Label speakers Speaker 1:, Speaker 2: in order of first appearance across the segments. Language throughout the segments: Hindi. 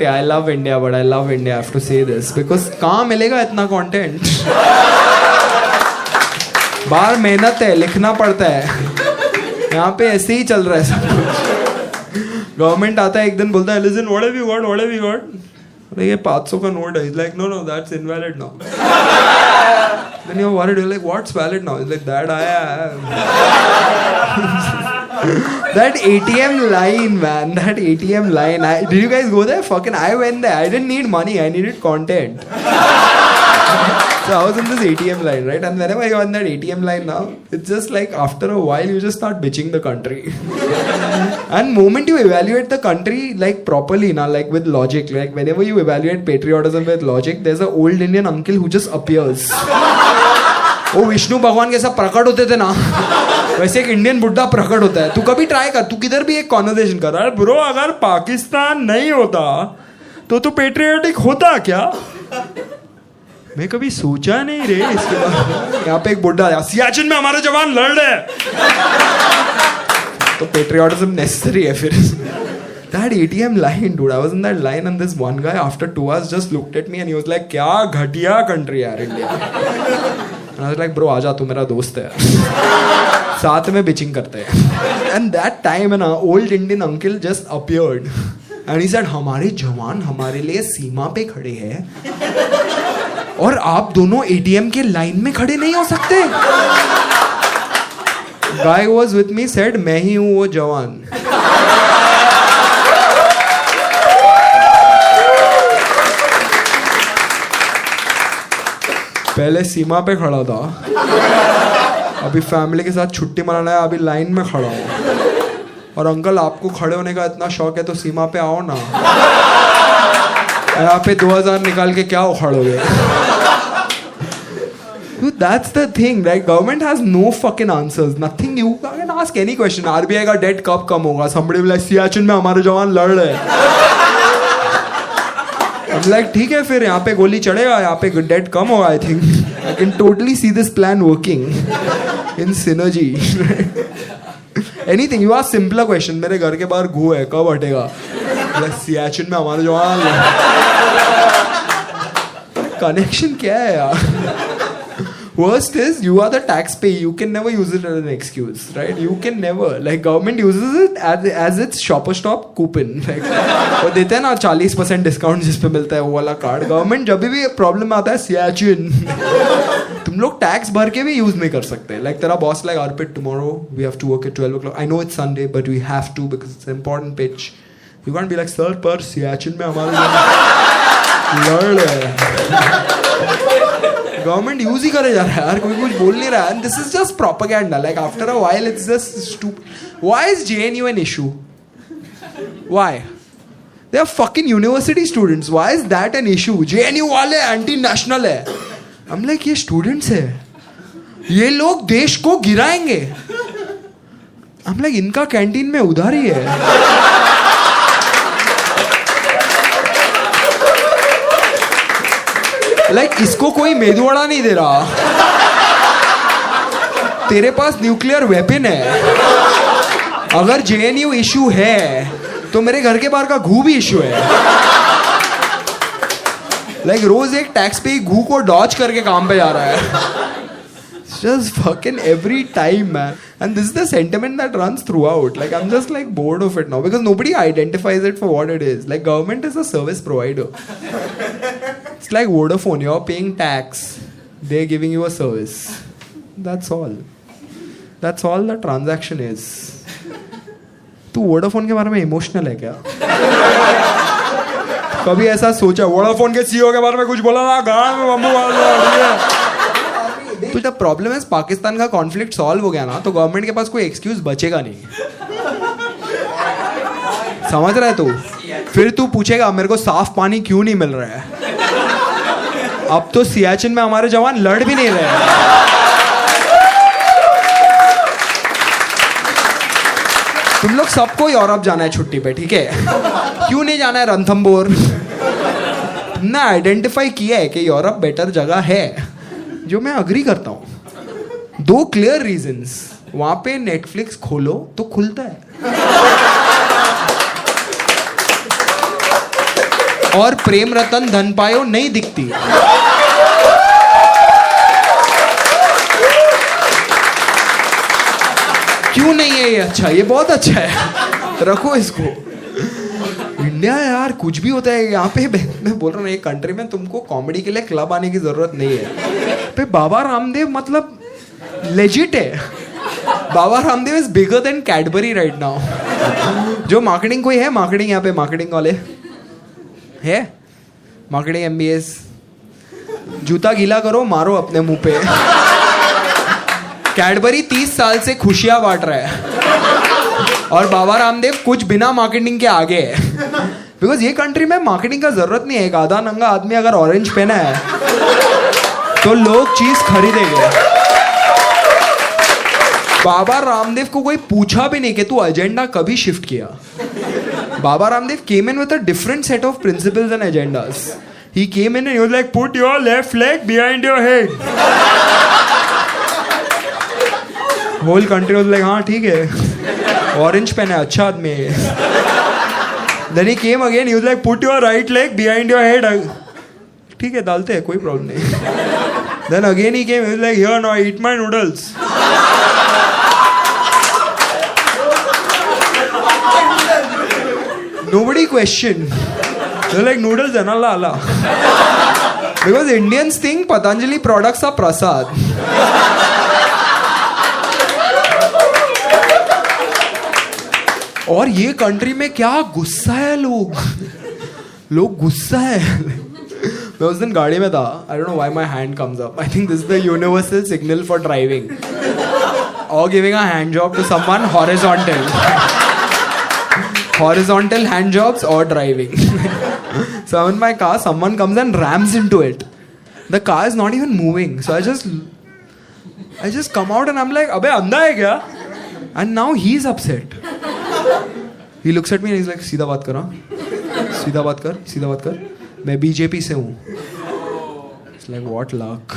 Speaker 1: Great I love India but I love India to say this because कहाँ मिलेगा इतना कंटेंट बाहर मेहनत है, लिखना पड़ता है। यहाँ पे ऐसे ही चल रहा है सब गवर्नमेंट आता है, एक दिन बोलता है listen what have you got what have you got ये 500 का नोट है. Is like no no that's invalid now then you're worried, you're like, what's valid now? It's like that I am. That ATM line man that ATM line I, did you guys go there fucking I went there I didn't need money I needed content so I was in this ATM line, right? And whenever you're in that ATM line now, it's just like after a while you just start bitching the country. and moment you evaluate the country like properly now, like with logic, like whenever you evaluate patriotism with logic, there's an old Indian uncle who just appears. वो विष्णु भगवान के साथ प्रकट होते थे ना वैसे एक इंडियन बुड्ढा प्रकट होता है तू कभी ट्राई कर तू किधर भी एक कॉन्वर्जेशन कर अरे ब्रो अगर पाकिस्तान नहीं होता तो तू पेट्रियोटिक होता क्या मैं कभी सोचा नहीं रे इसके बाद यहाँ पे एक बुढ़ा आया सियाचिन में हमारे जवान लड़ रहे तो पेट्रियोटिज्म नेसेसरी है फिर that ATM line, dude. I was in that line, and this one guy, after two hours, just looked at me and he was like, "क्या घटिया country यार India." I was like, "Bro, आजा तू मेरा दोस्त है." साथ में बिचिंग करते हैं. एंड दैट टाइम ना old Indian uncle just appeared and he said हमारे जवान हमारे लिए सीमा पे खड़े हैं और आप दोनों एटीएम के लाइन में खड़े नहीं हो सकते. Guy was with me said मैं ही हूँ वो जवान. पहले सीमा पे खड़ा था। अभी फैमिली के साथ छुट्टी मनाना है अभी लाइन में खड़ा हो। और अंकल आपको खड़े होने का इतना शौक है तो सीमा पे आओ ना। यहाँ पे दो हज़ार निकाल के क्या उखाड़ोगे? That's the thing right government has no fucking answers nothing you ask any question RBI का डेट कब कम होगा? समबड़ी बोला सियाचिन में हमारे जवान लड़ रहे हैं. I'm like, ठीक है, फिर यहाँ पे गोली चढ़ेगा, यहाँ पे डेट कम होगा I think I can totally see this plan working in synergy anything you are simple question मेरे घर के बाहर घू है, कब हटेगा? सियाचिन में हमारे जवान कनेक्शन क्या है यार? Worst is you are the taxpayer. You can never use it as an excuse, right? You can never. Like government uses it as, as its shopper stop coupon. Like वो देते हैं ना चालीस परसेंट डिस्काउंट जिस पे मिलता है वो वाला कार्ड गवर्नमेंट जब भी प्रॉब्लम आता है सियाचिन तुम लोग टैक्स भर के भी यूज़ नहीं कर सकते लाइक तेरा boss like Arpit tomorrow we have to work at 12 o'clock I know it's Sunday but we have to because it's important pitch you can be like sir पर सियाचिन में हमारे लड़ गवर्नमेंट यूज़ ही करे जा रहा है यार, कोई कुछ बोल नहीं रहा है। This is just propaganda like after a while it's just why is JNU an issue why they are fucking university students why is that an issue JNU वाले एंटी नेशनल है। हम लाइक ये स्टूडेंट्स है। ये लोग देश को गिराएँगे। हम लाइक इनका कैंटीन में उधार ही है। लाइक like, इसको कोई मेदुवाड़ा नहीं दे रहा तेरे पास न्यूक्लियर वेपन है अगर जेएनयू इशू है तो मेरे घर के बाहर का घू भी इशू है लाइक like, रोज एक टैक्स पे घू को डॉच करके काम पे जा रहा है just fucking every time man and this is the sentiment that runs throughout like i'm just like bored of it now because nobody identifies it for what it is like government is a service provider It's like Vodafone, you're paying tax, they're giving you a service. That's all. That's all the transaction is. तू वोडाफोन के बारे में इमोशनल है क्या कभी ऐसा सोचा वोडाफोन के सीईओ के बारे में कुछ बोला ना गाँव में बम्बू तो जब प्रॉब्लम है पाकिस्तान का कॉन्फ्लिक्ट सॉल्व हो गया ना तो गवर्नमेंट के पास कोई एक्सक्यूज बचेगा नहीं समझ रहा है तू फिर तू पूछेगा मेरे को साफ़ पानी क्यों नहीं मिल रहा है अब तो सियाचिन में हमारे जवान लड़ भी नहीं रहे तुम लोग सबको यूरोप जाना है छुट्टी पे, ठीक है? क्यों नहीं जाना है रणथम्बोर तुमने आइडेंटिफाई किया है कि यूरोप बेटर जगह है, जो मैं अग्री करता हूँ। दो क्लियर रीजंस वहाँ पे नेटफ्लिक्स खोलो तो खुलता है। और प्रेम रतन धन पायो नहीं दिखती। क्यों नहीं है ये अच्छा? ये बहुत अच्छा है। रखो इसको। इंडिया यार, कुछ भी होता है यहाँ पे। मैं बोल रहा हूँ, एक कंट्री में तुमको कॉमेडी के लिए क्लब आने की ज़रूरत नहीं है। पे बाबा रामदेव मतलब लेजिट है। Baba Ramdev is bigger than Cadbury right now जो मार्केटिंग कोई है मार्केटिंग यहाँ पे मार्केटिंग वाले। है? मार्केटिंग एमबीएस जूता गीला करो, मारो अपने मुँह पे। कैडबरी तीस साल से खुशियाँ बांट रहा है। और बाबा रामदेव कुछ बिना मार्केटिंग के आगे है। बिकॉज़ ये कंट्री में मार्केटिंग का ज़रूरत नहीं है। एक आधा नंगा आदमी अगर ऑरेंज पहना है तो लोग चीज़ खरीदेंगे। बाबा रामदेव को कोई पूछा भी नहीं कि तू एजेंडा कभी शिफ्ट किया। Baba Ramdev came in with a different set of principles and agendas he came in and like put your left leg behind your head whole country was like हाँ ठीक है ऑरेंज पेन है अच्छा आदमी है then he came again use like put your right leg behind your head ठीक है, डालते हैं, कोई प्रॉब्लम नहीं then again he came use like here now eat my noodles nobody questioned. They're like, noodles and Allah Allah. Because Indians think Patanjali products are prasad. और ये कंट्री में क्या गुस्सा है लोग? लोग गुस्सा है। मैं उस दिन गाड़ी में था। I don't know why my hand comes up I think this the universal signal for driving और giving a hand job to someone horizontal horizontal hand jobs और driving so my car someone comes and rams into it the car is not even moving so I just I just come out and I like अबे अंधा है क्या and now he is upset He looks at me and he's like, सीधा बात कर हाँ? सीधा बात कर, सीधा बात कर. मैं बीजेपी से हूँ. It's like what luck.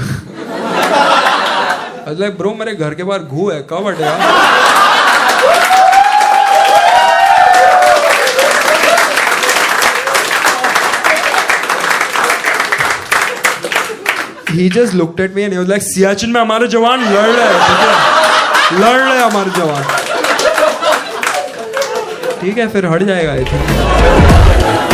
Speaker 1: I was like, bro मेरे घर के बाहर घू है कब हटेगा? he just looked at me and he was like Siachen में हमारे जवान लड़ रहे हैं है लड़ रहे हैं हमारे जवान ठीक है फिर हट जाएगा ये